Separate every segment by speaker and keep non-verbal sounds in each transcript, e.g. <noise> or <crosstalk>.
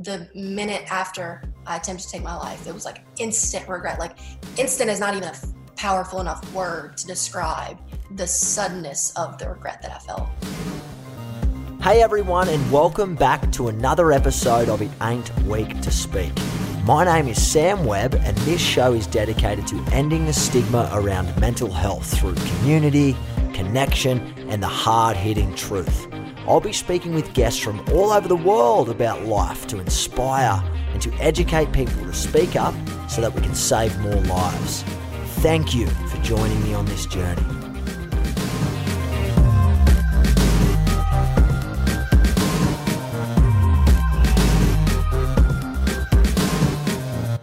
Speaker 1: The minute after I attempted to take my life, it was like instant regret. Like, instant is not even a powerful enough word to describe the suddenness of the regret that I felt.
Speaker 2: Hey everyone, and welcome back to another episode of It Ain't Weak to Speak. My name is Sam Webb, and this show is dedicated to ending the stigma around mental health through community, connection, and the hard hitting truth. I'll be speaking with guests from all over the world about life to inspire and to educate people to speak up so that we can save more lives. Thank you for joining me on this journey.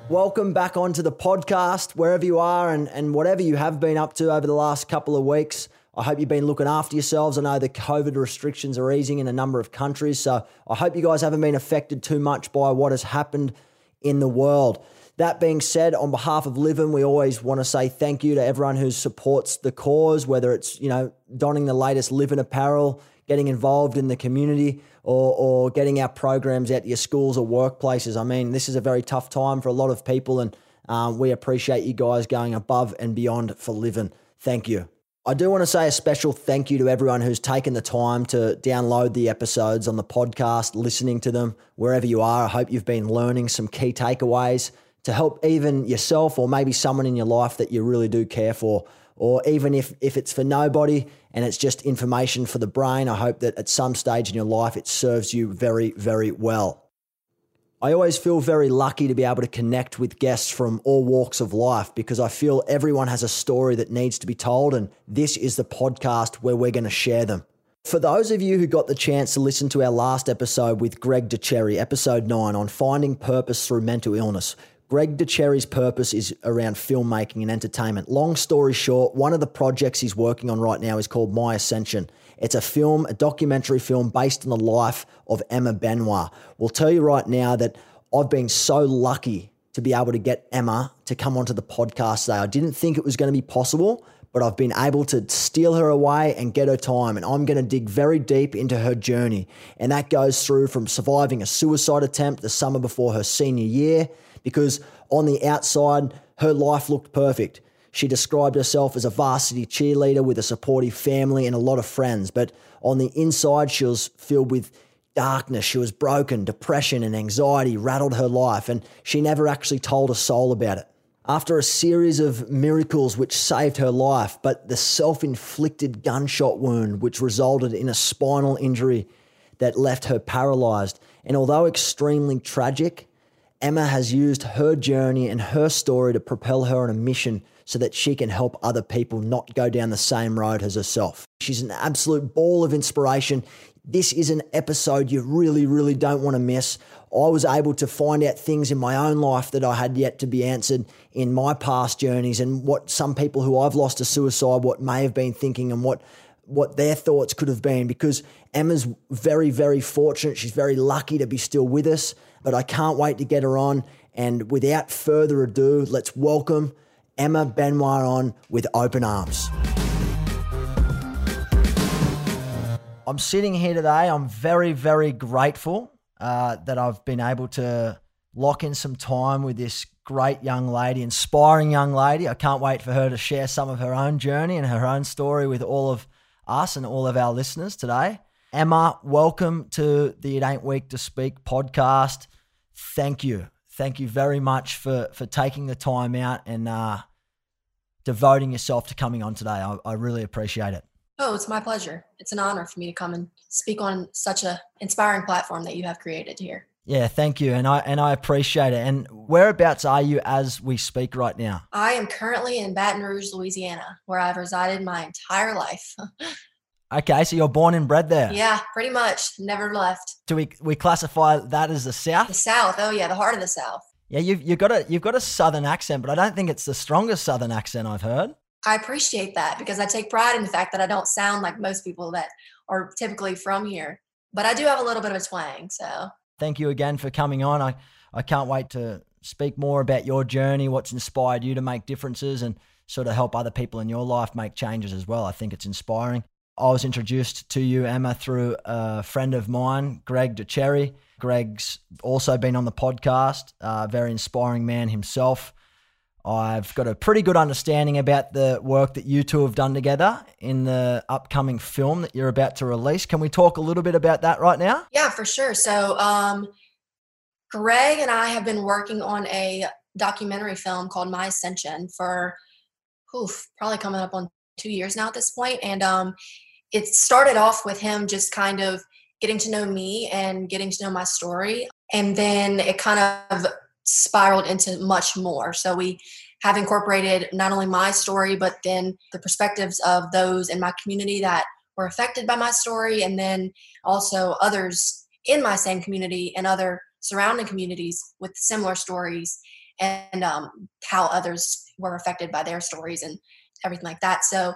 Speaker 2: Welcome back onto the podcast, wherever you are and, and whatever you have been up to over the last couple of weeks. I hope you've been looking after yourselves. I know the COVID restrictions are easing in a number of countries, so I hope you guys haven't been affected too much by what has happened in the world. That being said, on behalf of Livin, we always want to say thank you to everyone who supports the cause, whether it's, you know, donning the latest Livin apparel, getting involved in the community, or, or getting our programs at your schools or workplaces. I mean, this is a very tough time for a lot of people, and um, we appreciate you guys going above and beyond for Livin. Thank you. I do want to say a special thank you to everyone who's taken the time to download the episodes on the podcast, listening to them wherever you are. I hope you've been learning some key takeaways to help even yourself or maybe someone in your life that you really do care for. Or even if, if it's for nobody and it's just information for the brain, I hope that at some stage in your life it serves you very, very well. I always feel very lucky to be able to connect with guests from all walks of life because I feel everyone has a story that needs to be told, and this is the podcast where we're going to share them. For those of you who got the chance to listen to our last episode with Greg DeCherry, episode 9 on finding purpose through mental illness, Greg DeCherry's purpose is around filmmaking and entertainment. Long story short, one of the projects he's working on right now is called My Ascension. It's a film, a documentary film based on the life of Emma Benoit. We'll tell you right now that I've been so lucky to be able to get Emma to come onto the podcast today. I didn't think it was going to be possible, but I've been able to steal her away and get her time. And I'm going to dig very deep into her journey. And that goes through from surviving a suicide attempt the summer before her senior year, because on the outside, her life looked perfect. She described herself as a varsity cheerleader with a supportive family and a lot of friends, but on the inside, she was filled with darkness. She was broken, depression and anxiety rattled her life, and she never actually told a soul about it. After a series of miracles which saved her life, but the self inflicted gunshot wound which resulted in a spinal injury that left her paralyzed. And although extremely tragic, Emma has used her journey and her story to propel her on a mission so that she can help other people not go down the same road as herself. She's an absolute ball of inspiration. This is an episode you really, really don't want to miss. I was able to find out things in my own life that I had yet to be answered in my past journeys and what some people who I've lost to suicide, what may have been thinking and what what their thoughts could have been because Emma's very, very fortunate. She's very lucky to be still with us, but I can't wait to get her on. And without further ado, let's welcome Emma Benoit on with open arms. I'm sitting here today. I'm very, very grateful uh, that I've been able to lock in some time with this great young lady, inspiring young lady. I can't wait for her to share some of her own journey and her own story with all of us and all of our listeners today. Emma, welcome to the It Ain't Weak to Speak podcast. Thank you thank you very much for for taking the time out and uh, devoting yourself to coming on today. I, I really appreciate it.
Speaker 1: Oh, it's my pleasure. It's an honor for me to come and speak on such a inspiring platform that you have created here.
Speaker 2: Yeah, thank you, and I and I appreciate it. And whereabouts are you as we speak right now?
Speaker 1: I am currently in Baton Rouge, Louisiana, where I've resided my entire life. <laughs>
Speaker 2: Okay, so you're born and bred there.
Speaker 1: Yeah, pretty much. Never left.
Speaker 2: Do we we classify that as the South?
Speaker 1: The South. Oh yeah, the heart of the South.
Speaker 2: Yeah, you've you've got a you've got a Southern accent, but I don't think it's the strongest Southern accent I've heard.
Speaker 1: I appreciate that because I take pride in the fact that I don't sound like most people that are typically from here. But I do have a little bit of a twang, so
Speaker 2: thank you again for coming on. I, I can't wait to speak more about your journey, what's inspired you to make differences and sort of help other people in your life make changes as well. I think it's inspiring. I was introduced to you, Emma, through a friend of mine, Greg DeCherry. Greg's also been on the podcast, a very inspiring man himself. I've got a pretty good understanding about the work that you two have done together in the upcoming film that you're about to release. Can we talk a little bit about that right now?
Speaker 1: Yeah, for sure. So, um, Greg and I have been working on a documentary film called My Ascension for oof, probably coming up on two years now at this point. And um, it started off with him just kind of getting to know me and getting to know my story. And then it kind of spiraled into much more. So we have incorporated not only my story, but then the perspectives of those in my community that were affected by my story, and then also others in my same community and other surrounding communities with similar stories, and um, how others were affected by their stories and everything like that. So,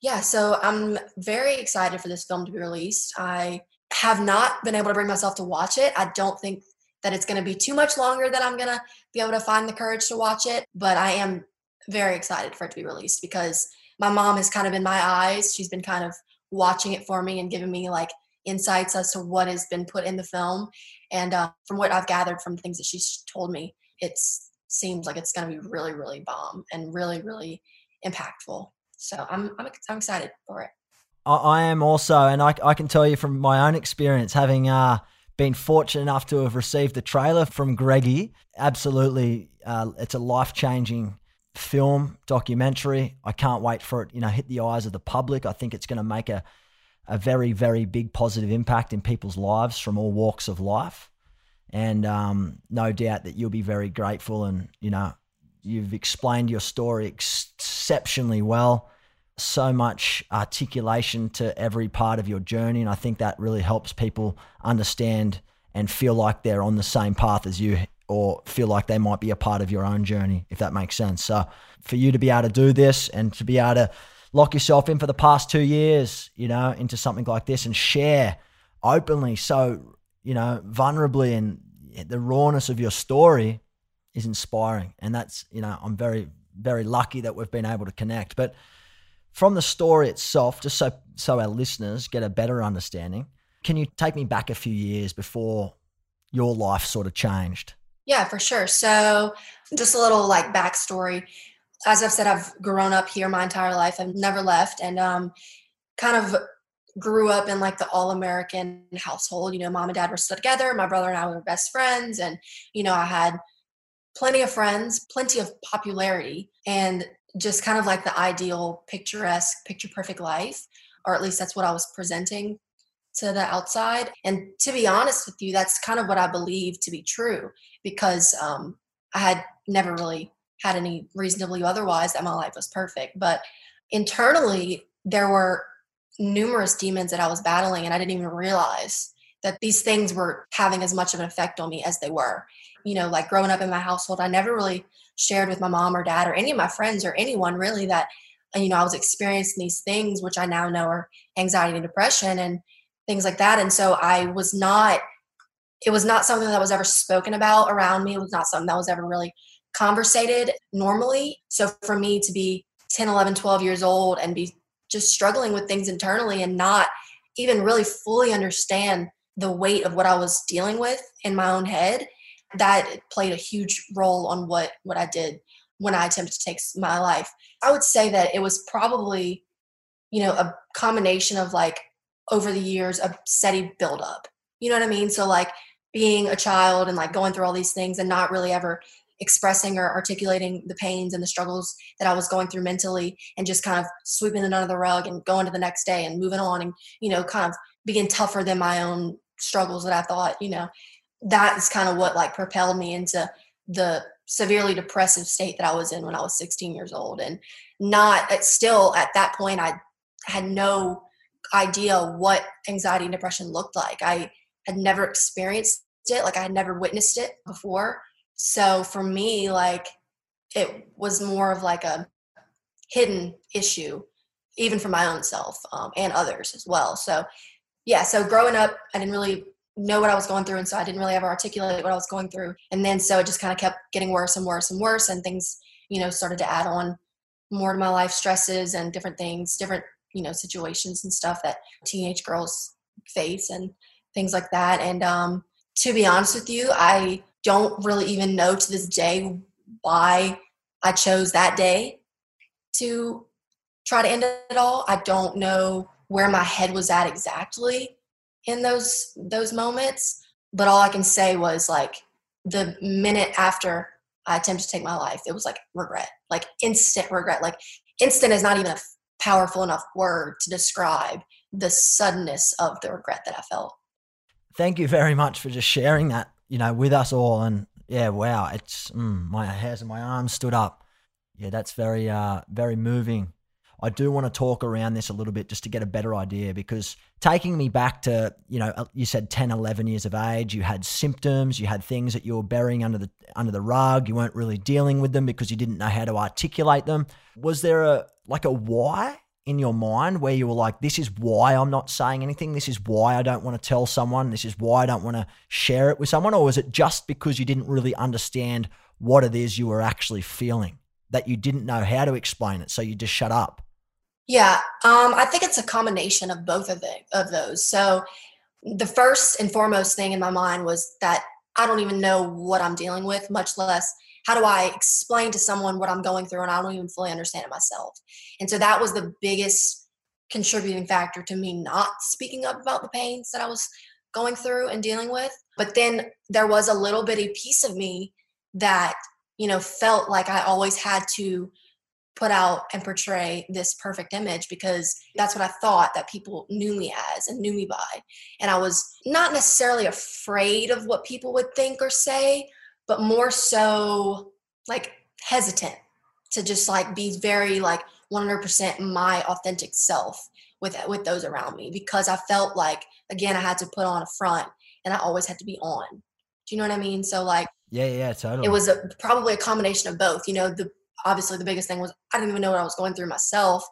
Speaker 1: yeah, so I'm very excited for this film to be released. I have not been able to bring myself to watch it. I don't think that it's going to be too much longer that I'm going to be able to find the courage to watch it. But I am very excited for it to be released because my mom has kind of been my eyes. She's been kind of watching it for me and giving me like insights as to what has been put in the film. And uh, from what I've gathered from things that she's told me, it seems like it's going to be really, really bomb and really, really impactful. So I'm, I'm, I'm excited for it.
Speaker 2: I, am also, and I, I can tell you from my own experience, having uh, been fortunate enough to have received the trailer from Greggy. Absolutely, uh, it's a life changing film documentary. I can't wait for it. You know, hit the eyes of the public. I think it's going to make a a very very big positive impact in people's lives from all walks of life, and um, no doubt that you'll be very grateful. And you know, you've explained your story exceptionally well so much articulation to every part of your journey. And I think that really helps people understand and feel like they're on the same path as you or feel like they might be a part of your own journey, if that makes sense. So for you to be able to do this and to be able to lock yourself in for the past two years, you know, into something like this and share openly, so, you know, vulnerably and the rawness of your story is inspiring. And that's, you know, I'm very, very lucky that we've been able to connect. But from the story itself, just so so our listeners get a better understanding, can you take me back a few years before your life sort of changed?
Speaker 1: Yeah, for sure. So, just a little like backstory. As I've said, I've grown up here my entire life. I've never left, and um, kind of grew up in like the all American household. You know, mom and dad were still together. My brother and I were best friends, and you know, I had plenty of friends, plenty of popularity, and just kind of like the ideal picturesque picture perfect life or at least that's what i was presenting to the outside. And to be honest with you that's kind of what i believe to be true because um, i had never really had any reason to believe otherwise that my life was perfect. But internally there were numerous demons that i was battling and i didn't even realize that these things were having as much of an effect on me as they were you know like growing up in my household i never really shared with my mom or dad or any of my friends or anyone really that you know I was experiencing these things which I now know are anxiety and depression and things like that. And so I was not it was not something that was ever spoken about around me. It was not something that was ever really conversated normally. So for me to be 10 11 12 years old and be just struggling with things internally and not even really fully understand the weight of what I was dealing with in my own head that played a huge role on what what I did when I attempted to take my life. I would say that it was probably, you know, a combination of like over the years a steady buildup. You know what I mean? So like being a child and like going through all these things and not really ever expressing or articulating the pains and the struggles that I was going through mentally and just kind of sweeping it under the rug and going to the next day and moving on and, you know, kind of being tougher than my own struggles that I thought, you know, that is kind of what like propelled me into the severely depressive state that I was in when I was 16 years old. And not still at that point, I had no idea what anxiety and depression looked like. I had never experienced it, like I had never witnessed it before. So for me, like it was more of like a hidden issue, even for my own self um, and others as well. So yeah, so growing up, I didn't really know what I was going through, and so I didn't really ever articulate what I was going through. And then so it just kind of kept getting worse and worse and worse, and things you know started to add on more to my life stresses and different things, different you know situations and stuff that teenage girls face and things like that. And um, to be honest with you, I don't really even know to this day why I chose that day to try to end it all. I don't know where my head was at exactly in those those moments, but all I can say was like the minute after I attempted to take my life, it was like regret, like instant regret. Like instant is not even a powerful enough word to describe the suddenness of the regret that I felt.
Speaker 2: Thank you very much for just sharing that, you know, with us all. And yeah, wow, it's mm, my hairs and my arms stood up. Yeah, that's very, uh, very moving. I do want to talk around this a little bit just to get a better idea because taking me back to, you know, uh, you said 10, 11 years of age, you had symptoms, you had things that you were burying under the under the rug, you weren't really dealing with them because you didn't know how to articulate them. Was there a like a why in your mind where you were like, this is why I'm not saying anything. This is why I don't want to tell someone. This is why I don't want to share it with someone? Or was it just because you didn't really understand what it is you were actually feeling that you didn't know how to explain it? So you just shut up?
Speaker 1: Yeah, um, I think it's a combination of both of, the, of those. So the first and foremost thing in my mind was that I don't even know what I'm dealing with, much less how do I explain to someone what I'm going through and I don't even fully understand it myself. And so that was the biggest contributing factor to me not speaking up about the pains that I was going through and dealing with. But then there was a little bitty piece of me that, you know, felt like I always had to put out and portray this perfect image because that's what I thought that people knew me as and knew me by. And I was not necessarily afraid of what people would think or say, but more so like hesitant to just like be very like 100% my authentic self with with those around me because I felt like again I had to put on a front and I always had to be on. Do you know what I mean? So like
Speaker 2: yeah, yeah, totally.
Speaker 1: It was a, probably a combination of both. You know, the obviously the biggest thing was I didn't even know what I was going through myself,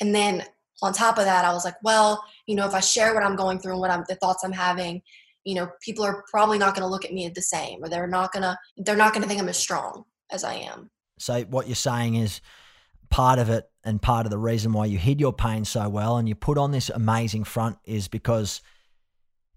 Speaker 1: and then on top of that, I was like, well, you know, if I share what I'm going through and what I'm the thoughts I'm having, you know, people are probably not going to look at me the same, or they're not gonna they're not gonna think I'm as strong as I am.
Speaker 2: So what you're saying is part of it and part of the reason why you hid your pain so well and you put on this amazing front is because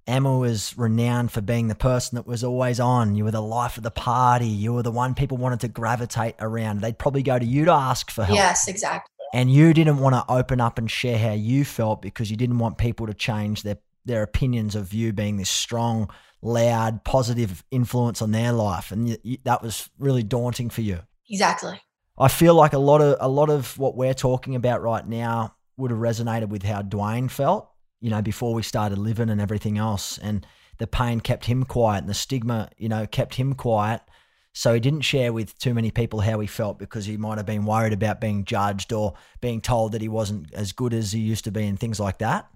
Speaker 2: Emma was renowned for being the person that was always on. You were the life of the party. You were the one people wanted to gravitate around. They'd probably go to you to ask for help.
Speaker 1: Yes, exactly.
Speaker 2: And you didn't want to open up and share how you felt because you didn't want people to change their their opinions of you being this strong, loud, positive influence on their life, and you, that was really daunting for you.
Speaker 1: Exactly.
Speaker 2: I feel like a lot of a lot of what we're talking about right now would have resonated with how Dwayne felt, you know, before we started Livin and everything else, and the pain kept him quiet, and the stigma, you know, kept him quiet. So he didn't share with too many people how he felt because he might have been worried about being judged or being told that he wasn't as good as he used to be and things like that.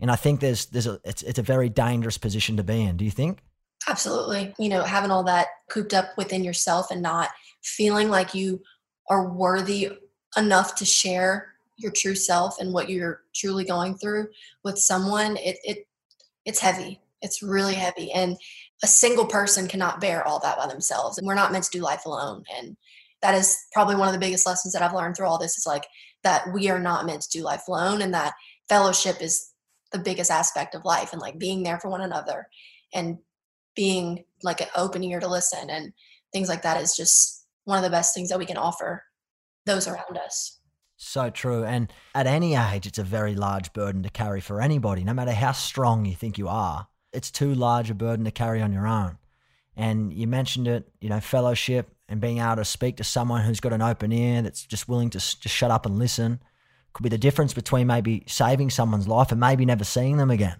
Speaker 2: And I think there's there's a it's it's a very dangerous position to be in. Do you think?
Speaker 1: Absolutely. You know, having all that cooped up within yourself and not feeling like you are worthy enough to share your true self and what you're truly going through with someone, it it it's heavy. It's really heavy. And a single person cannot bear all that by themselves. And we're not meant to do life alone. And that is probably one of the biggest lessons that I've learned through all this is like that we are not meant to do life alone and that fellowship is the biggest aspect of life and like being there for one another and being like an open ear to listen and things like that is just one of the best things that we can offer those around us.
Speaker 2: So true. And at any age, it's a very large burden to carry for anybody, no matter how strong you think you are. It's too large a burden to carry on your own. And you mentioned it, you know, fellowship and being able to speak to someone who's got an open ear that's just willing to just shut up and listen could be the difference between maybe saving someone's life and maybe never seeing them again.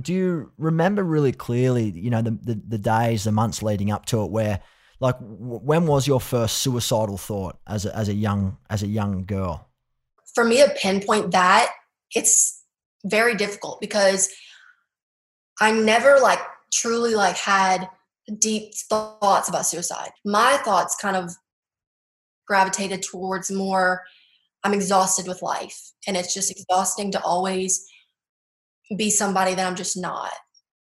Speaker 2: Do you remember really clearly, you know, the, the, the days, the months leading up to it where like when was your first suicidal thought as a, as a young as a young girl?
Speaker 1: For me to pinpoint that, it's very difficult because I never like truly like had deep thoughts about suicide. My thoughts kind of gravitated towards more I'm exhausted with life and it's just exhausting to always be somebody that I'm just not.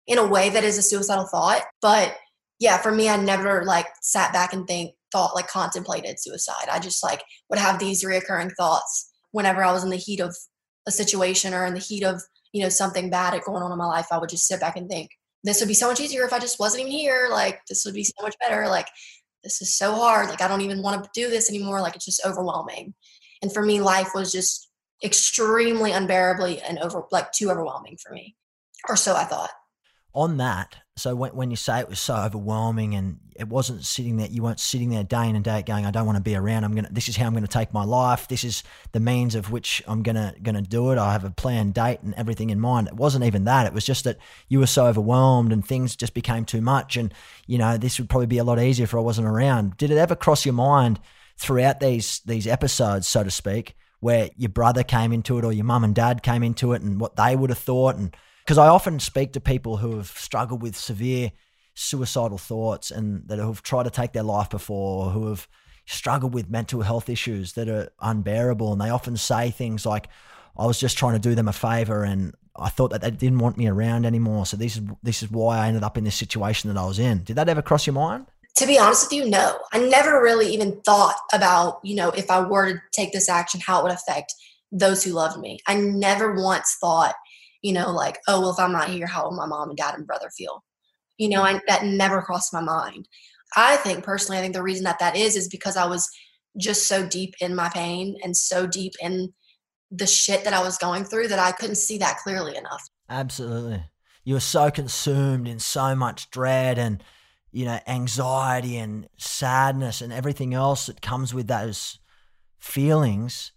Speaker 1: In a way that is a suicidal thought, but yeah, for me I never like sat back and think thought like contemplated suicide. I just like would have these reoccurring thoughts whenever I was in the heat of a situation or in the heat of, you know, something bad going on in my life. I would just sit back and think, this would be so much easier if I just wasn't even here. Like this would be so much better. Like this is so hard. Like I don't even want to do this anymore. Like it's just overwhelming. And for me, life was just extremely unbearably and over like too overwhelming for me. Or so I thought.
Speaker 2: On that, so when, when you say it was so overwhelming and it wasn't sitting there, you weren't sitting there day in and day out going, I don't want to be around. I'm gonna. This is how I'm gonna take my life. This is the means of which I'm gonna gonna do it. I have a planned date and everything in mind. It wasn't even that. It was just that you were so overwhelmed and things just became too much. And you know, this would probably be a lot easier if I wasn't around. Did it ever cross your mind throughout these these episodes, so to speak, where your brother came into it or your mum and dad came into it and what they would have thought and because I often speak to people who have struggled with severe suicidal thoughts and that have tried to take their life before, who have struggled with mental health issues that are unbearable. And they often say things like, I was just trying to do them a favor and I thought that they didn't want me around anymore. So this is this is why I ended up in this situation that I was in. Did that ever cross your mind?
Speaker 1: To be honest with you, no. I never really even thought about, you know, if I were to take this action, how it would affect those who loved me. I never once thought you know, like, oh, well, if I'm not here, how will my mom and dad and brother feel? You know, mm-hmm. I, that never crossed my mind. I think personally, I think the reason that that is is because I was just so deep in my pain and so deep in the shit that I was going through that I couldn't see that clearly enough.
Speaker 2: Absolutely. You were so consumed in so much dread and, you know, anxiety and sadness and everything else that comes with those feelings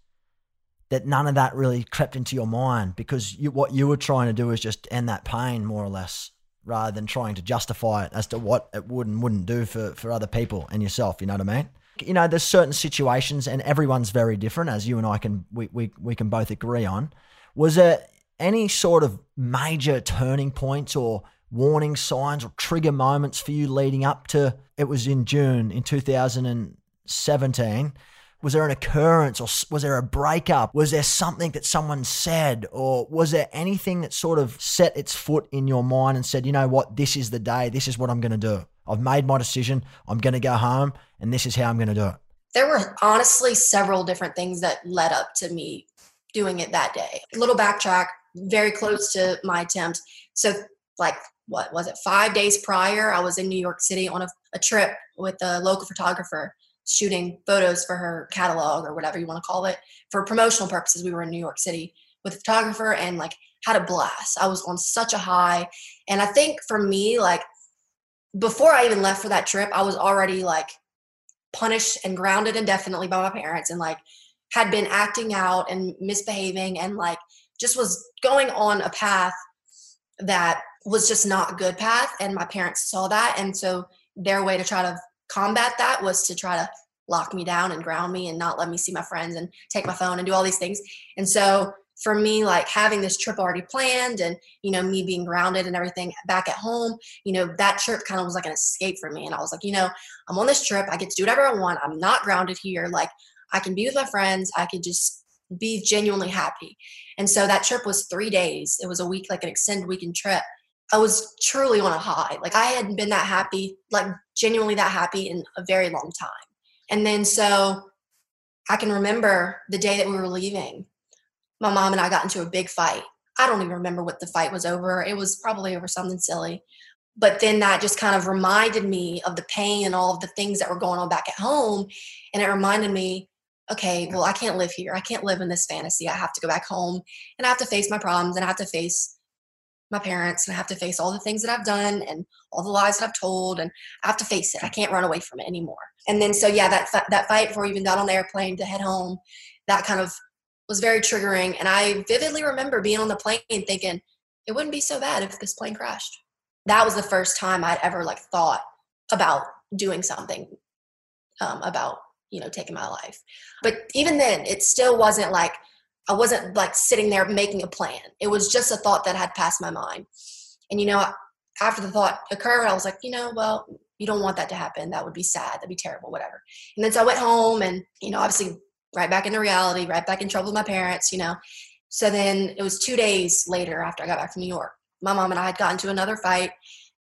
Speaker 2: that none of that really crept into your mind because you, what you were trying to do is just end that pain more or less rather than trying to justify it as to what it would and wouldn't do for, for other people and yourself. You know what I mean? You know, there's certain situations and everyone's very different as you and I can, we, we, we can both agree on. Was there any sort of major turning points or warning signs or trigger moments for you leading up to it was in June in 2017 was there an occurrence or was there a breakup? Was there something that someone said or was there anything that sort of set its foot in your mind and said, you know what, this is the day, this is what I'm going to do. I've made my decision. I'm going to go home and this is how I'm going to do it.
Speaker 1: There were honestly several different things that led up to me doing it that day. A little backtrack, very close to my attempt. So, like, what was it, five days prior, I was in New York City on a, a trip with a local photographer shooting photos for her catalog or whatever you want to call it for promotional purposes. We were in New York City with a photographer and like had a blast. I was on such a high. And I think for me, like before I even left for that trip, I was already like punished and grounded indefinitely by my parents and like had been acting out and misbehaving and like just was going on a path that was just not a good path. And my parents saw that. And so their way to try to combat that was to try to lock me down and ground me and not let me see my friends and take my phone and do all these things. And so for me, like having this trip already planned and, you know, me being grounded and everything back at home, you know, that trip kind of was like an escape for me. And I was like, you know, I'm on this trip. I get to do whatever I want. I'm not grounded here. Like I can be with my friends. I could just be genuinely happy. And so that trip was three days. It was a week, like an extended weekend trip. I was truly on a high. Like I hadn't been that happy, like genuinely that happy in a very long time. And then so I can remember the day that we were leaving, my mom and I got into a big fight. I don't even remember what the fight was over. It was probably over something silly. But then that just kind of reminded me of the pain and all of the things that were going on back at home. And it reminded me, okay, well, I can't live here. I can't live in this fantasy. I have to go back home and I have to face my problems and I have to face my parents and I have to face all the things that I've done and all the lies that I've told and I have to face it. I can't run away from it anymore. And then so yeah, that that fight before we even got on the airplane to head home, that kind of was very triggering. And I vividly remember being on the plane thinking it wouldn't be so bad if this plane crashed. That was the first time I'd ever like thought about doing something um, about you know taking my life. But even then, it still wasn't like I wasn't like sitting there making a plan. It was just a thought that had passed my mind. And you know, after the thought occurred, I was like, you know, well, you don't want that to happen. That would be sad. That'd be terrible, whatever. And then so I went home and, you know, obviously right back into reality, right back in trouble with my parents, you know. So then it was two days later after I got back from New York. My mom and I had gotten to another fight.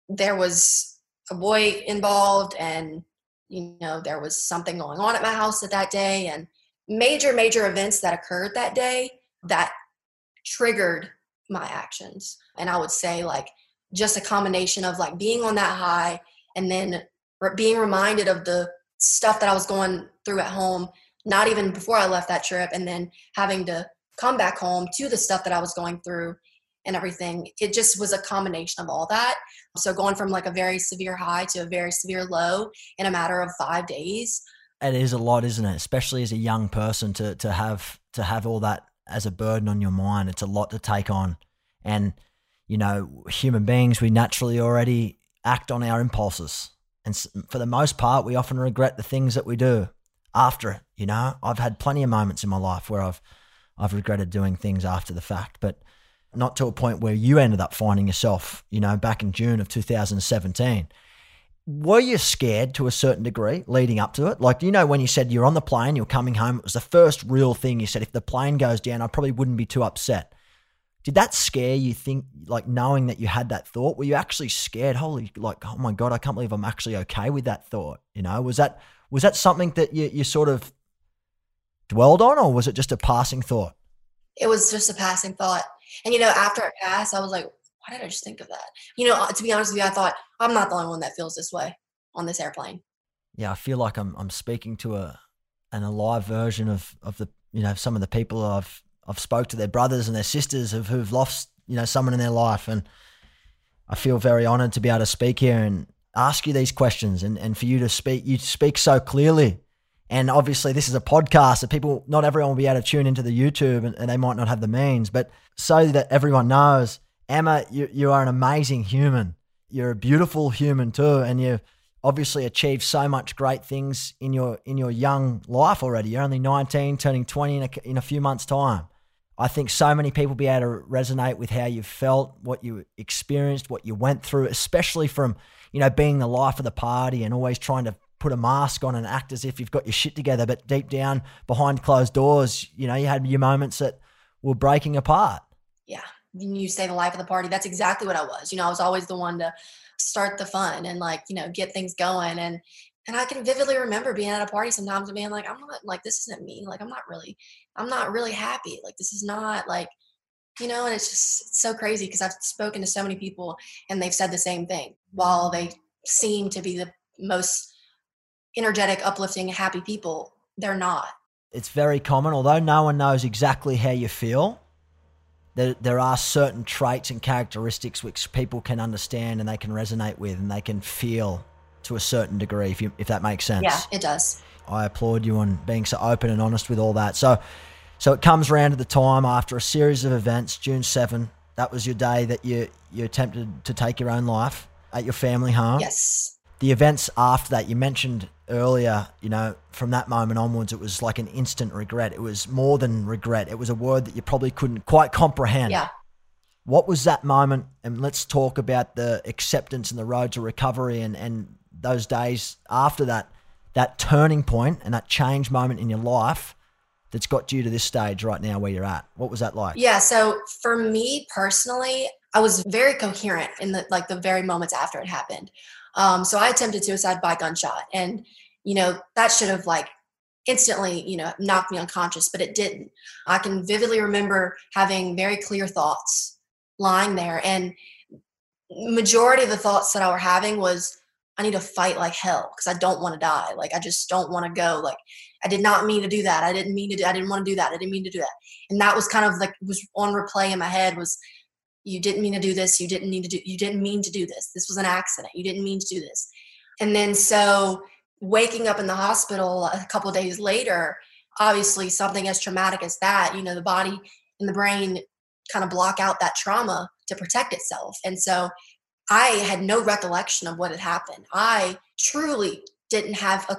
Speaker 1: There was a boy involved and you know there was something going on at my house at that day and major major events that occurred that day that triggered my actions and i would say like just a combination of like being on that high and then being reminded of the stuff that i was going through at home not even before i left that trip and then having to come back home to the stuff that i was going through and everything. It just was a combination of all that. So going from like a very severe high to a very severe low in a matter of five days.
Speaker 2: It is a lot, isn't it? Especially as a young person to to have to have all that as a burden on your mind. It's a lot to take on. And, you know, human beings, we naturally already act on our impulses. And for the most part, we often regret the things that we do after it. You know, I've had plenty of moments in my life where I've I've regretted doing things after the fact, but not to a point where you ended up finding yourself, you know, back in June of 2017. Were you scared to a certain degree leading up to it? Like, you know, when you said you're on the plane, you're coming home, it was the first real thing you said, if the plane goes down, I probably wouldn't be too upset. Did that scare you think, like knowing that you had that thought? Were you actually scared? Holy, like, oh my God, I can't believe I'm actually okay with that thought. You know, was that, was that something that you, you sort of dwelled on or was it just a passing thought?
Speaker 1: It was just a passing thought and you know, after it passed, I was like, why did I just think of that? You know, to be honest with you, I thought I'm not the only one that feels this way on this airplane.
Speaker 2: Yeah, I feel like I'm I'm speaking to a an alive version of of the you know some of the people I've I've spoke to their brothers and their sisters of who've lost you know someone in their life, and I feel very honoured to be able to speak here and ask you these questions and and for you to speak you speak so clearly and obviously, this is a podcast, so people, not everyone will be able to tune into the YouTube and, and they might not have the means. But so that everyone knows, Emma, you, you are an amazing human. You're a beautiful human too. And you've obviously achieved so much great things in your in your young life already. You're only 19, turning 20 in a, in a few months' time. I think so many people be able to resonate with how you felt, what you experienced, what you went through, especially from, you know, being the life of the party and always trying to put a mask on and act as if you've got your shit together, but deep down behind closed doors, you know, you had your moments that were breaking apart.
Speaker 1: Yeah. You say the life of the party. That's exactly what I was. You know, I was always the one to start the fun and like, you know, get things going. And and I can vividly remember being at a party sometimes and being like, I'm not like this isn't me. Like I'm not really, I'm not really happy. Like this is not like, you know, and it's just it's so crazy because I've spoken to so many people and they've said the same thing. While they seem to be the most energetic, uplifting, happy people. They're not.
Speaker 2: It's very common, although no one knows exactly how you feel. There, there are certain traits and characteristics which people can understand and they can resonate with and they can feel to a certain degree, if you if that makes sense.
Speaker 1: Yeah, it does.
Speaker 2: I applaud you on being so open and honest with all that. So, so it comes around to the time after a series of events, June 7, that was your day that you you attempted to take your own life at your family home.
Speaker 1: Yes.
Speaker 2: The events after that, you mentioned earlier, you know, from that moment onwards, it was like an instant regret. It was more than regret. It was a word that you probably couldn't quite comprehend.
Speaker 1: Yeah.
Speaker 2: What was that moment? And let's talk about the acceptance and the road to recovery and, and those days after that, that turning point and that change moment in your life that's got you to this stage right now where you're at. What was that like?
Speaker 1: Yeah. So for me personally, I was very coherent in the like the very moments after it happened. Um, so I attempted suicide by gunshot, and you know that should have like instantly you know knocked me unconscious, but it didn't. I can vividly remember having very clear thoughts lying there, and majority of the thoughts that I were having was I need to fight like hell because I don't want to die. Like I just don't want to go. Like I did not mean to do that. I didn't mean to. Do, I didn't want to do that. I didn't mean to do that. And that was kind of like was on replay in my head was you didn't mean to do this you didn't need to do you didn't mean to do this this was an accident you didn't mean to do this. And then so waking up in the hospital a couple days later obviously something as traumatic as that you know the body and the brain kind of block out that trauma to protect itself. And so i had no recollection of what had happened. I truly didn't have a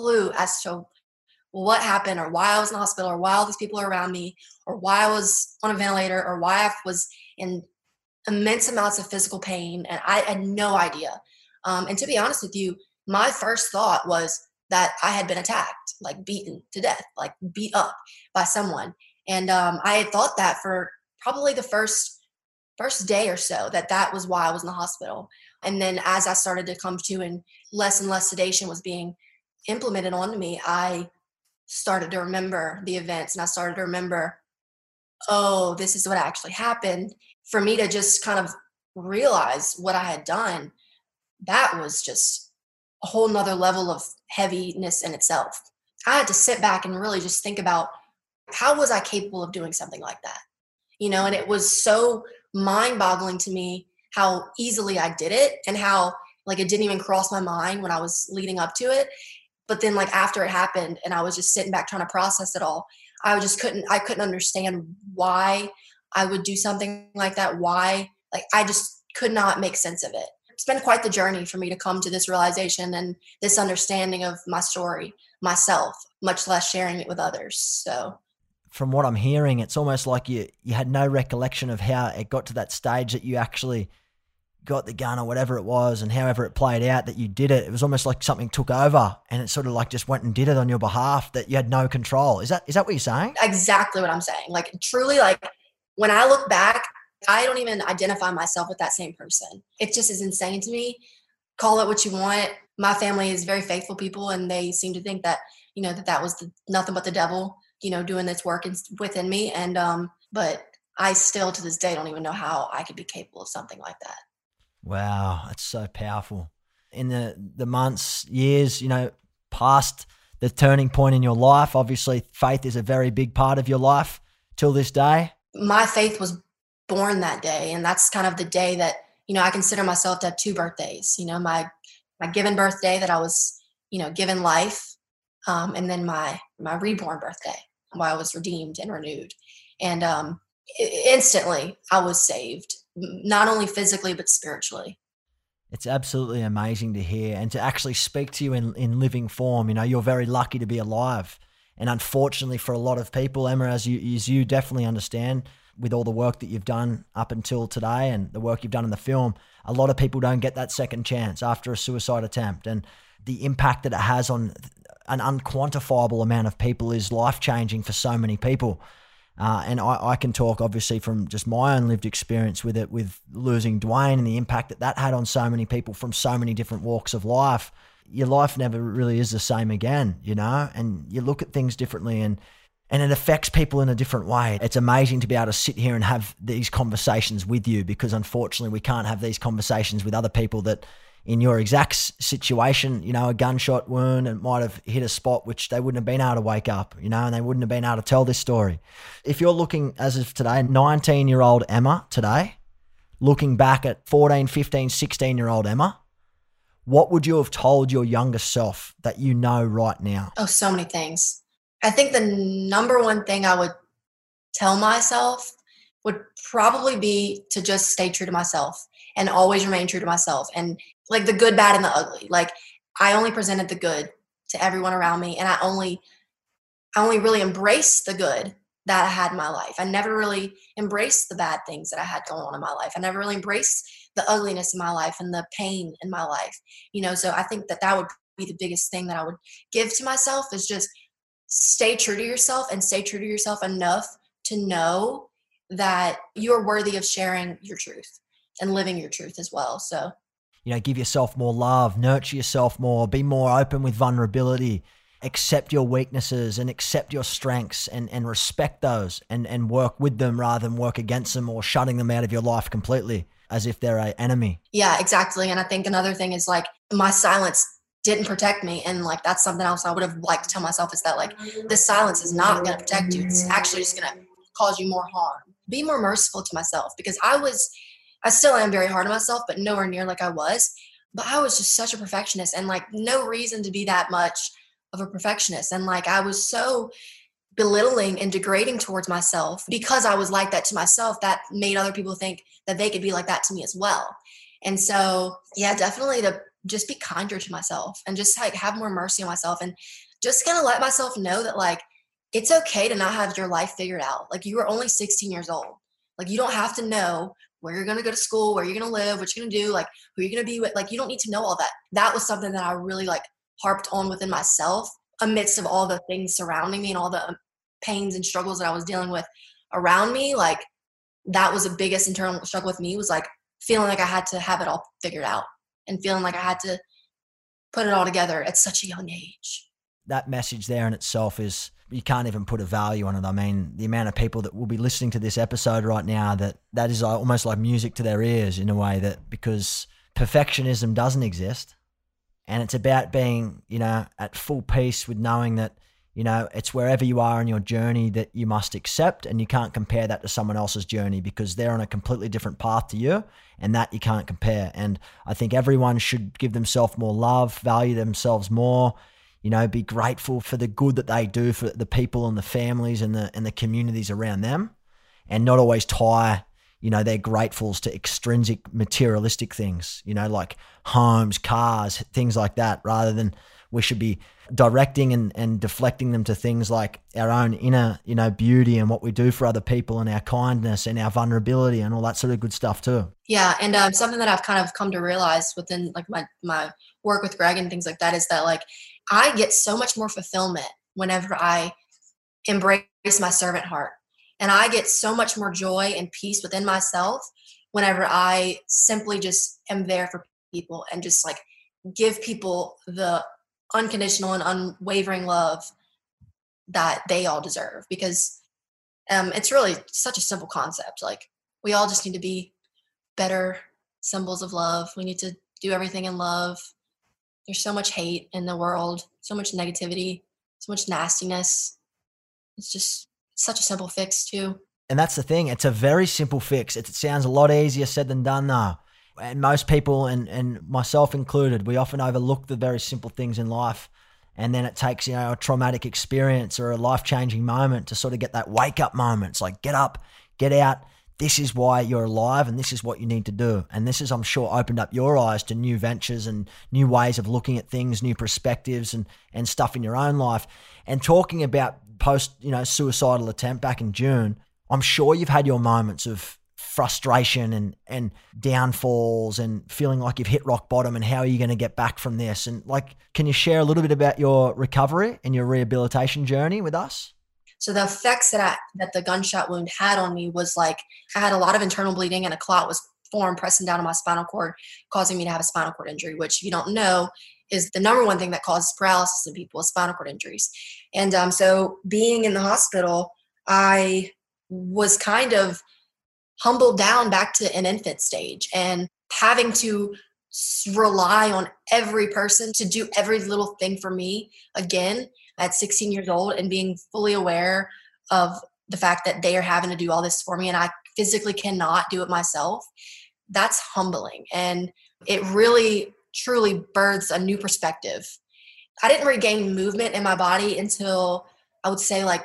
Speaker 1: clue as to what happened or why I was in the hospital or why all these people are around me or why I was on a ventilator or why I was in immense amounts of physical pain. And I had no idea. Um, and to be honest with you, my first thought was that I had been attacked, like beaten to death, like beat up by someone. And um, I had thought that for probably the first first day or so that that was why I was in the hospital. And then as I started to come to and less and less sedation was being implemented onto me, I started to remember the events and I started to remember, oh, this is what actually happened. For me to just kind of realize what I had done, that was just a whole nother level of heaviness in itself. I had to sit back and really just think about how was I capable of doing something like that? You know, and it was so mind boggling to me how easily I did it and how like it didn't even cross my mind when I was leading up to it but then like after it happened and i was just sitting back trying to process it all i just couldn't i couldn't understand why i would do something like that why like i just could not make sense of it. It's been quite the journey for me to come to this realization and this understanding of my story myself much less sharing it with others so.
Speaker 2: From what i'm hearing it's almost like you you had no recollection of how it got to that stage that you actually got the gun or whatever it was and however it played out that you did it it was almost like something took over and it sort of like just went and did it on your behalf that you had no control. Is that is that what you're saying?
Speaker 1: Exactly what i'm saying. Like truly like when i look back i don't even identify myself with that same person. It just is insane to me. Call it what you want. My family is very faithful people and they seem to think that you know that that was the, nothing but the devil you know doing this work in, within me and um but i still to this day don't even know how i could be capable of something like that
Speaker 2: Wow, it's so powerful. In the the months, years, you know, past the turning point in your life, obviously faith is a very big part of your life till this day.
Speaker 1: My faith was born that day, and that's kind of the day that you know I consider myself to have two birthdays. You know, my my given birthday that I was you know given life, um, and then my my reborn birthday where I was redeemed and renewed, and um, instantly I was saved not only physically but spiritually.
Speaker 2: It's absolutely amazing to hear and to actually speak to you in, in living form. You know, you're very lucky to be alive. And unfortunately, for a lot of people, Emma, as you, as you definitely understand, with all the work that you've done up until today and the work you've done in the film, a lot of people don't get that second chance after a suicide attempt. And the impact that it has on an unquantifiable amount of people is life changing for so many people. Uh, and I, I, can talk obviously from just my own lived experience with it, with losing Dwayne and the impact that that had on so many people from so many different walks of life. Your life never really is the same again, you know, and you look at things differently and and it affects people in a different way. It's amazing to be able to sit here and have these conversations with you because unfortunately we can't have these conversations with other people that in your exact situation, you know, a gunshot wound and might have hit a spot which they wouldn't have been able to wake up, you know, and they wouldn't have been able to tell this story. If you're looking as of today, 19 year old Emma today, looking back at 14, 15, 16 year old Emma, what would you have told your younger self that you know right now?
Speaker 1: Oh, so many things. I think the number one thing I would tell myself would probably be to just stay true to myself and always remain true to myself and like the good, bad, and the ugly. Like I only presented the good to everyone around me, and I only, I only really embraced the good that I had in my life. I never really embraced the bad things that I had going on in my life. I never really embraced the ugliness in my life and the pain in my life. You know, so I think that that would be the biggest thing that I would give to myself is just stay true to yourself and stay true to yourself enough to know that you're worthy of sharing your truth and living your truth as well. So,
Speaker 2: you know, give yourself more love, nurture yourself more, be more open with vulnerability, accept your weaknesses and accept your strengths and, and respect those and, and work with them rather than work against them or shutting them out of your life completely as if they're an enemy.
Speaker 1: Yeah, exactly. And I think another thing is like my silence didn't protect me and like that's something else i would have liked to tell myself is that like this silence is not going to protect you it's actually just going to cause you more harm be more merciful to myself because i was i still am very hard on myself but nowhere near like i was but i was just such a perfectionist and like no reason to be that much of a perfectionist and like i was so belittling and degrading towards myself because i was like that to myself that made other people think that they could be like that to me as well and so yeah definitely to just be kinder to myself and just like have more mercy on myself and just kind of let myself know that like it's okay to not have your life figured out. Like you are only 16 years old. Like you don't have to know where you're going to go to school, where you're going to live, what you're going to do, like who you're going to be with. Like you don't need to know all that. That was something that I really like harped on within myself amidst of all the things surrounding me and all the um, pains and struggles that I was dealing with around me. Like that was the biggest internal struggle with me was like feeling like I had to have it all figured out and feeling like I had to put it all together at such a young age.
Speaker 2: That message there in itself is you can't even put a value on it. I mean, the amount of people that will be listening to this episode right now that that is uh, almost like music to their ears in a way that because perfectionism doesn't exist and it's about being, you know, at full peace with knowing that you know, it's wherever you are in your journey that you must accept, and you can't compare that to someone else's journey because they're on a completely different path to you, and that you can't compare. And I think everyone should give themselves more love, value themselves more, you know, be grateful for the good that they do for the people and the families and the and the communities around them, and not always tie you know, their gratefuls to extrinsic materialistic things, you know, like homes, cars, things like that, rather than we should be directing and, and deflecting them to things like our own inner, you know, beauty and what we do for other people and our kindness and our vulnerability and all that sort of good stuff too.
Speaker 1: Yeah, and um, something that I've kind of come to realize within like my my work with Greg and things like that is that like I get so much more fulfillment whenever I embrace my servant heart, and I get so much more joy and peace within myself whenever I simply just am there for people and just like give people the unconditional and unwavering love that they all deserve because um, it's really such a simple concept. Like we all just need to be better symbols of love. We need to do everything in love. There's so much hate in the world, so much negativity, so much nastiness. It's just such a simple fix too.
Speaker 2: And that's the thing. It's a very simple fix. It sounds a lot easier said than done though and most people and, and myself included, we often overlook the very simple things in life. And then it takes, you know, a traumatic experience or a life changing moment to sort of get that wake up moment. It's like, get up, get out. This is why you're alive and this is what you need to do. And this is, I'm sure, opened up your eyes to new ventures and new ways of looking at things, new perspectives and, and stuff in your own life. And talking about post, you know, suicidal attempt back in June, I'm sure you've had your moments of frustration and and downfalls and feeling like you've hit rock bottom and how are you going to get back from this and like can you share a little bit about your recovery and your rehabilitation journey with us
Speaker 1: so the effects that I, that the gunshot wound had on me was like I had a lot of internal bleeding and a clot was formed pressing down on my spinal cord causing me to have a spinal cord injury which if you don't know is the number one thing that causes paralysis in people is spinal cord injuries. And um, so being in the hospital i was kind of humbled down back to an infant stage and having to rely on every person to do every little thing for me again at 16 years old and being fully aware of the fact that they are having to do all this for me and I physically cannot do it myself that's humbling. And it really truly births a new perspective. I didn't regain movement in my body until I would say like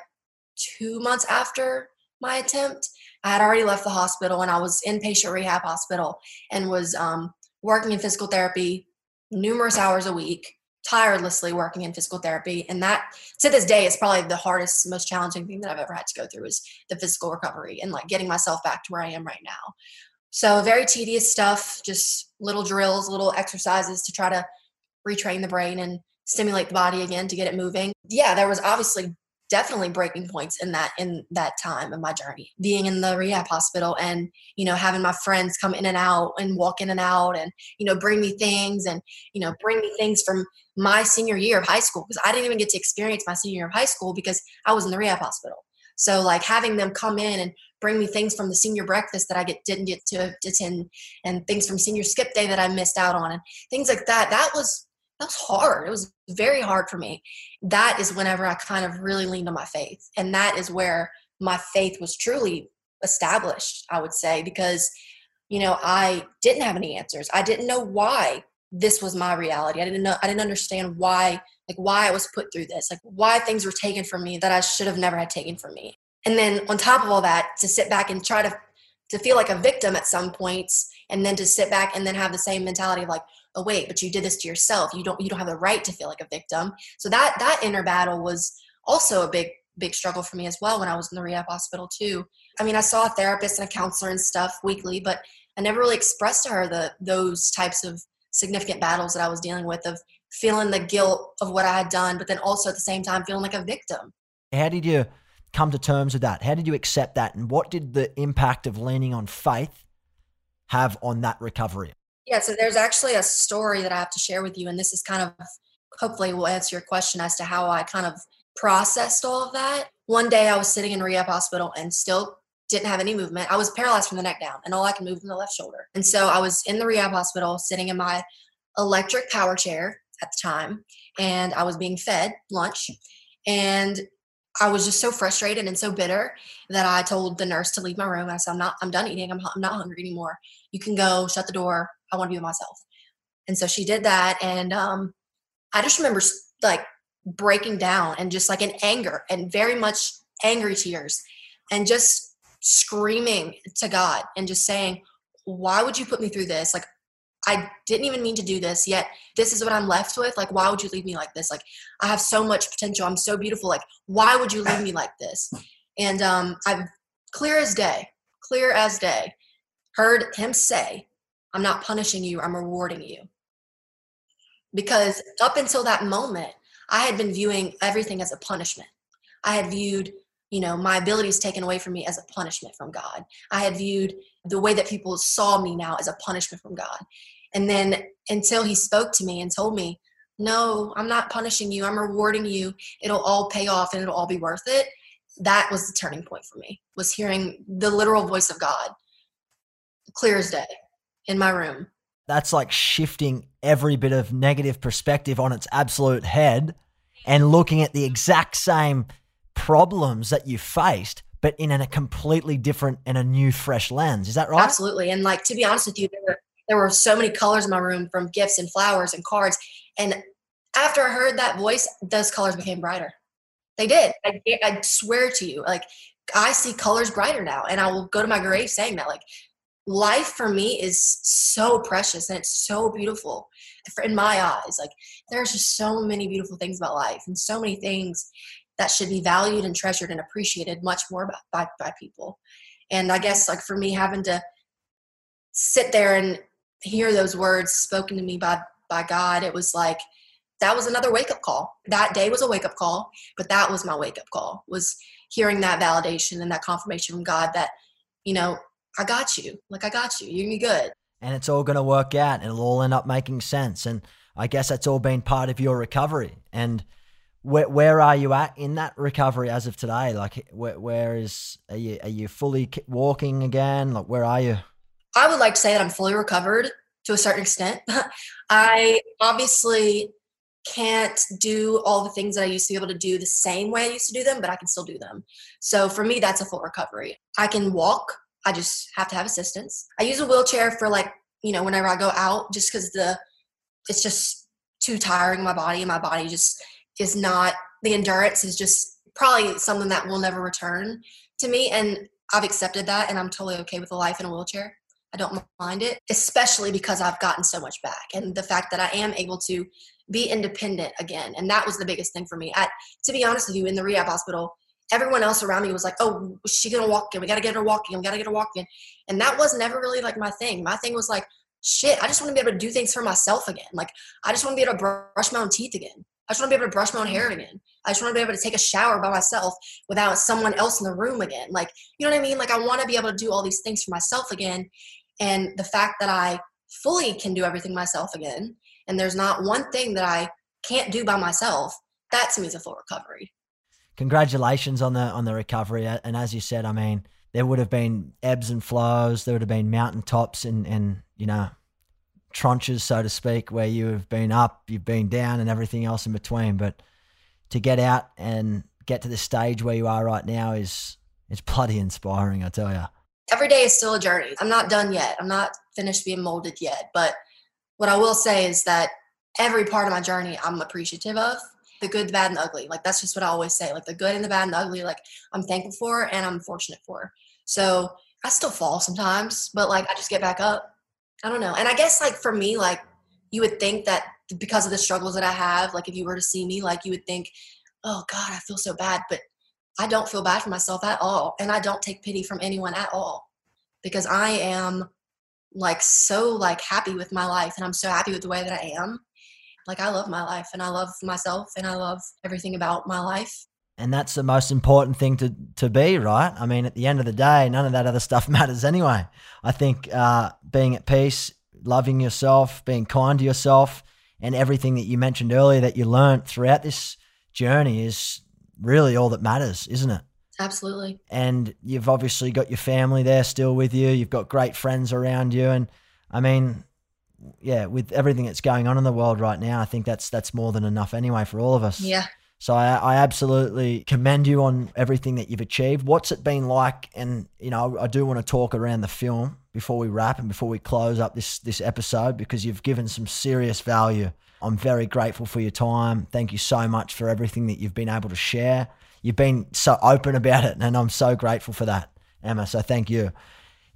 Speaker 1: 2 months after my attempt. I had already left the hospital and I was in patient rehab hospital and was um, working in physical therapy numerous hours a week, tirelessly working in physical therapy. And that to this day is probably the hardest, most challenging thing that I've ever had to go through is the physical recovery and like getting myself back to where I am right now. So very tedious stuff, just little drills, little exercises to try to retrain the brain and stimulate the body again to get it moving. Yeah, there was obviously definitely breaking points in that in that time of my journey being in the rehab hospital and you know having my friends come in and out and walk in and out and you know bring me things and you know bring me things from my senior year of high school because i didn't even get to experience my senior year of high school because i was in the rehab hospital. So like having them come in and bring me things from the senior breakfast that i get didn't get to attend and things from senior skip day that i missed out on and things like that that was that was hard. It was very hard for me. That is whenever I kind of really leaned on my faith. And that is where my faith was truly established, I would say, because, you know, I didn't have any answers. I didn't know why this was my reality. I didn't know, I didn't understand why, like, why I was put through this, like, why things were taken from me that I should have never had taken from me. And then on top of all that, to sit back and try to, to feel like a victim at some points, and then to sit back and then have the same mentality of like, oh wait but you did this to yourself. You don't you don't have the right to feel like a victim. So that that inner battle was also a big big struggle for me as well when i was in the rehab hospital too. I mean i saw a therapist and a counselor and stuff weekly but i never really expressed to her the those types of significant battles that i was dealing with of feeling the guilt of what i had done but then also at the same time feeling like a victim.
Speaker 2: How did you come to terms with that? How did you accept that? And what did the impact of leaning on faith have on that recovery
Speaker 1: yeah, so there's actually a story that I have to share with you, and this is kind of hopefully will answer your question as to how I kind of processed all of that. One day I was sitting in rehab hospital and still didn't have any movement. I was paralyzed from the neck down, and all I can move from the left shoulder. And so I was in the rehab hospital sitting in my electric power chair at the time, and I was being fed lunch. And I was just so frustrated and so bitter that I told the nurse to leave my room. I said, I'm not, I'm done eating. I'm, I'm not hungry anymore. You can go, shut the door. I want to be myself. And so she did that. And um, I just remember like breaking down and just like in anger and very much angry tears and just screaming to God and just saying, why would you put me through this? Like, I didn't even mean to do this, yet this is what I'm left with. Like, why would you leave me like this? Like, I have so much potential. I'm so beautiful. Like, why would you leave me like this? And um, I've clear as day, clear as day, heard him say, I'm not punishing you, I'm rewarding you. Because up until that moment, I had been viewing everything as a punishment. I had viewed, you know, my abilities taken away from me as a punishment from God. I had viewed the way that people saw me now as a punishment from God. And then until he spoke to me and told me, no, I'm not punishing you, I'm rewarding you. It'll all pay off and it'll all be worth it. That was the turning point for me, was hearing the literal voice of God clear as day in my room.
Speaker 2: That's like shifting every bit of negative perspective on its absolute head and looking at the exact same problems that you faced, but in a completely different and a new, fresh lens. Is that right?
Speaker 1: Absolutely. And like to be honest with you, there were there were so many colors in my room from gifts and flowers and cards. And after I heard that voice, those colors became brighter. They did. I, I swear to you, like I see colors brighter now, and I will go to my grave saying that. Like life for me is so precious and it's so beautiful in my eyes. Like there's just so many beautiful things about life and so many things that should be valued and treasured and appreciated much more by, by, by people. And i guess like for me having to sit there and hear those words spoken to me by by god it was like that was another wake up call. That day was a wake up call but that was my wake up call was hearing that validation and that confirmation from god that you know I got you. Like, I got you. You're going to be good.
Speaker 2: And it's all going to work out it'll all end up making sense. And I guess that's all been part of your recovery. And where, where are you at in that recovery as of today? Like, where, where is, are you, are you fully walking again? Like, where are you?
Speaker 1: I would like to say that I'm fully recovered to a certain extent. <laughs> I obviously can't do all the things that I used to be able to do the same way I used to do them, but I can still do them. So for me, that's a full recovery. I can walk I just have to have assistance. I use a wheelchair for like, you know, whenever I go out just because the it's just too tiring my body and my body just is not the endurance is just probably something that will never return to me and I've accepted that and I'm totally okay with a life in a wheelchair. I don't mind it, especially because I've gotten so much back and the fact that I am able to be independent again. And that was the biggest thing for me. At, to be honest with you, in the rehab hospital, everyone else around me was like, "Oh, she gonna walk in? We gotta get her walking. We gotta get her walking." And that was never really like my thing. My thing was like, "Shit, I just want to be able to do things for myself again. Like, I just want to be able to brush my own teeth again. I just want to be able to brush my own hair again. I just want to be able to take a shower by myself without someone else in the room again. Like, you know what I mean? Like, I want to be able to do all these things for myself again. And the fact that I fully can do everything myself again, and there's not one thing that I can't do by myself, that to me is a full recovery.
Speaker 2: Congratulations on the on the recovery. And as you said, I mean, there would have been ebbs and flows. There would have been mountaintops and and you know tranches, so to speak, where you have been up, you've been down, and everything else in between. But to get out and get to the stage where you are right now is it's bloody inspiring, I tell you.
Speaker 1: Every day is still a journey. I'm not done yet. I'm not finished being molded yet. But what I will say is that every part of my journey I'm appreciative of the good, the bad, and the ugly. Like that's just what I always say. Like the good and the bad and the ugly, like I'm thankful for and I'm fortunate for. So I still fall sometimes, but like I just get back up. I don't know. And I guess like for me, like you would think that because of the struggles that I have, like if you were to see me, like you would think, oh God, I feel so bad. But I don't feel bad for myself at all. And I don't take pity from anyone at all because I am like so like happy with my life and I'm so happy with the way that I am like I love my life and I love myself and I love everything about my life.
Speaker 2: And that's the most important thing to to be, right? I mean, at the end of the day, none of that other stuff <laughs> matters anyway. I think uh, being at peace, loving yourself, being kind to yourself, and everything that you mentioned earlier that you learned throughout this journey is really all that matters, isn't it?
Speaker 1: Absolutely.
Speaker 2: And you've obviously got your family there still with you. You've got great friends around you, and I mean, yeah, with everything that's going on in the world right now, I think that's that's more than enough anyway for all of us.
Speaker 1: Yeah.
Speaker 2: So I, I absolutely commend you on everything that you've achieved. What's it been like? And you know, I do want to talk around the film before we wrap and before we close up this this episode because you've given some serious value. I'm very grateful for your time. Thank you so much for everything that you've been able to share. You've been so open about it, and I'm so grateful for that, Emma. So thank you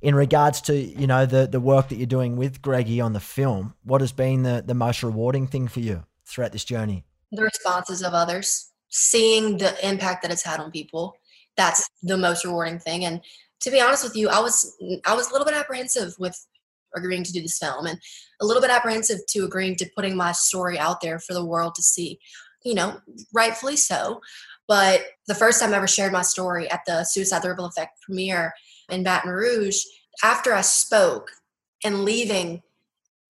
Speaker 2: in regards to you know the the work that you're doing with Greggy on the film, what has been the the most rewarding thing for you throughout this journey?
Speaker 1: The responses of others, seeing the impact that it's had on people. That's the most rewarding thing. And to be honest with you, I was I was a little bit apprehensive with agreeing to do this film and a little bit apprehensive to agreeing to putting my story out there for the world to see. You know, rightfully so. But the first time I ever shared my story at the Suicide the Ripple Effect premiere, in Baton Rouge, after I spoke and leaving,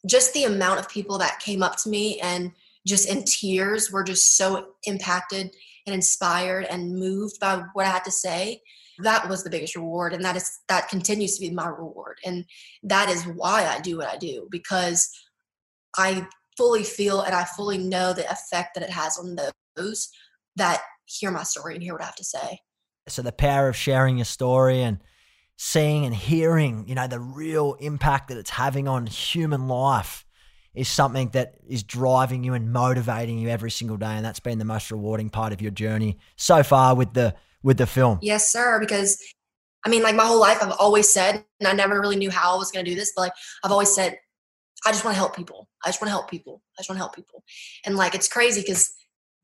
Speaker 1: just the amount of people that came up to me and just in tears were just so impacted and inspired and moved by what I had to say. That was the biggest reward. And that is that continues to be my reward. And that is why I do what I do, because I fully feel and I fully know the effect that it has on those that hear my story and hear what I have to say.
Speaker 2: So the power of sharing your story and seeing and hearing, you know, the real impact that it's having on human life is something that is driving you and motivating you every single day and that's been the most rewarding part of your journey so far with the with the film.
Speaker 1: Yes, sir, because I mean like my whole life I've always said and I never really knew how I was going to do this, but like I've always said I just want to help people. I just want to help people. I just want to help people. And like it's crazy cuz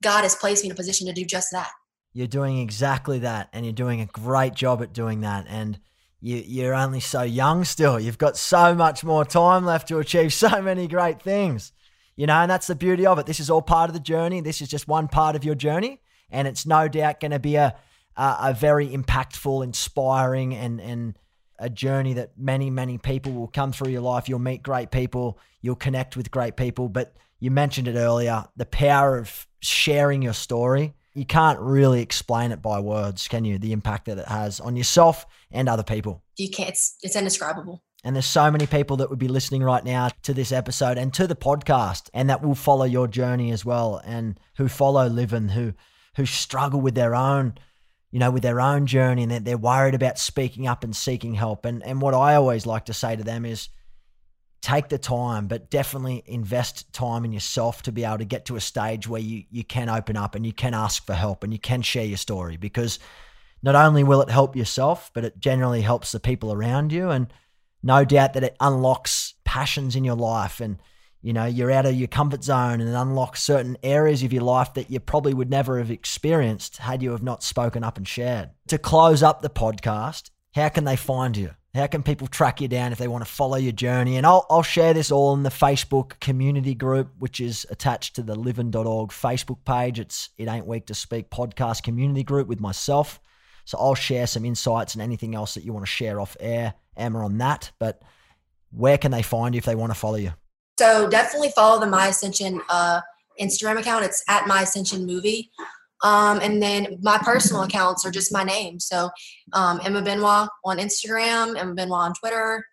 Speaker 1: God has placed me in a position to do just that.
Speaker 2: You're doing exactly that and you're doing a great job at doing that and you, you're only so young still. You've got so much more time left to achieve so many great things. You know, and that's the beauty of it. This is all part of the journey. This is just one part of your journey. And it's no doubt going to be a, a, a very impactful, inspiring, and, and a journey that many, many people will come through your life. You'll meet great people, you'll connect with great people. But you mentioned it earlier the power of sharing your story you can't really explain it by words, can you? The impact that it has on yourself and other people.
Speaker 1: You can't. It's, it's indescribable.
Speaker 2: And there's so many people that would be listening right now to this episode and to the podcast, and that will follow your journey as well, and who follow Livin, who who struggle with their own, you know, with their own journey, and they're, they're worried about speaking up and seeking help. And and what I always like to say to them is, take the time, but definitely invest time in yourself to be able to get to a stage where you, you can open up and you can ask for help and you can share your story because not only will it help yourself, but it generally helps the people around you. And no doubt that it unlocks passions in your life and you know you're out of your comfort zone and it unlocks certain areas of your life that you probably would never have experienced had you have not spoken up and shared to close up the podcast how can they find you how can people track you down if they want to follow your journey and i'll, I'll share this all in the facebook community group which is attached to the livin.org facebook page it's it ain't weak to speak podcast community group with myself so i'll share some insights and anything else that you want to share off air emma on that but where can they find you if they want to follow you?
Speaker 1: So definitely follow the My Ascension uh, Instagram account. It's at My Ascension Movie. Um, and then my personal accounts are just my name. So um, Emma Benoit on Instagram, Emma Benoit on Twitter,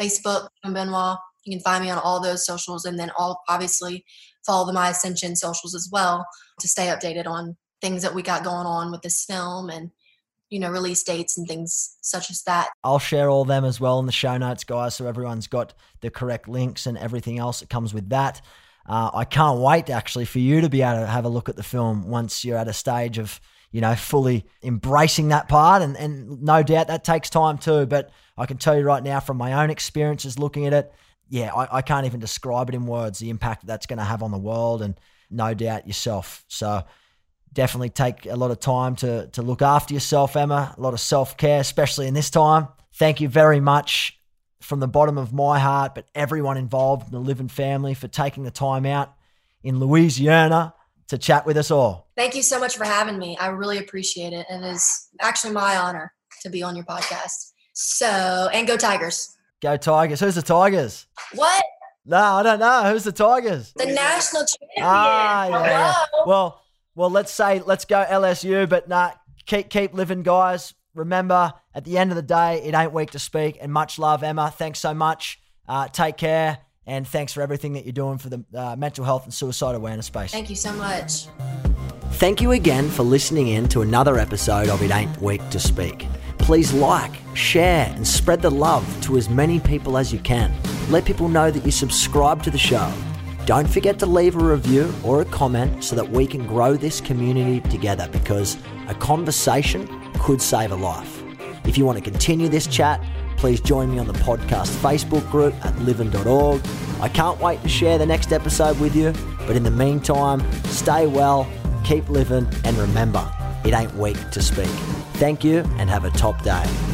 Speaker 1: Facebook, Emma Benoit. You can find me on all those socials, and then all obviously follow the My Ascension socials as well to stay updated on things that we got going on with this film and you know, release dates and things such as that.
Speaker 2: I'll share all them as well in the show notes, guys, so everyone's got the correct links and everything else that comes with that. Uh, I can't wait actually for you to be able to have a look at the film once you're at a stage of you know fully embracing that part, and and no doubt that takes time too. But I can tell you right now from my own experiences looking at it, yeah, I, I can't even describe it in words the impact that that's going to have on the world, and no doubt yourself. So definitely take a lot of time to to look after yourself, Emma. A lot of self care, especially in this time. Thank you very much from the bottom of my heart, but everyone involved in the Livin family for taking the time out in Louisiana to chat with us all.
Speaker 1: Thank you so much for having me. I really appreciate it. And it is actually my honor to be on your podcast. So, and go Tigers.
Speaker 2: Go Tigers. Who's the Tigers?
Speaker 1: What?
Speaker 2: No, I don't know. Who's the Tigers?
Speaker 1: The national champion.
Speaker 2: Ah, yeah. Well, well, let's say let's go LSU, but nah, keep keep living, guys. Remember, at the end of the day, it ain't weak to speak. And much love, Emma. Thanks so much. Uh, take care, and thanks for everything that you're doing for the uh, mental health and suicide awareness space.
Speaker 1: Thank you so much.
Speaker 2: Thank you again for listening in to another episode of It Ain't Weak to Speak. Please like, share, and spread the love to as many people as you can. Let people know that you subscribe to the show don't forget to leave a review or a comment so that we can grow this community together because a conversation could save a life. If you want to continue this chat, please join me on the podcast Facebook group at livin.org. I can't wait to share the next episode with you, but in the meantime, stay well, keep living, and remember, it ain't weak to speak. Thank you and have a top day.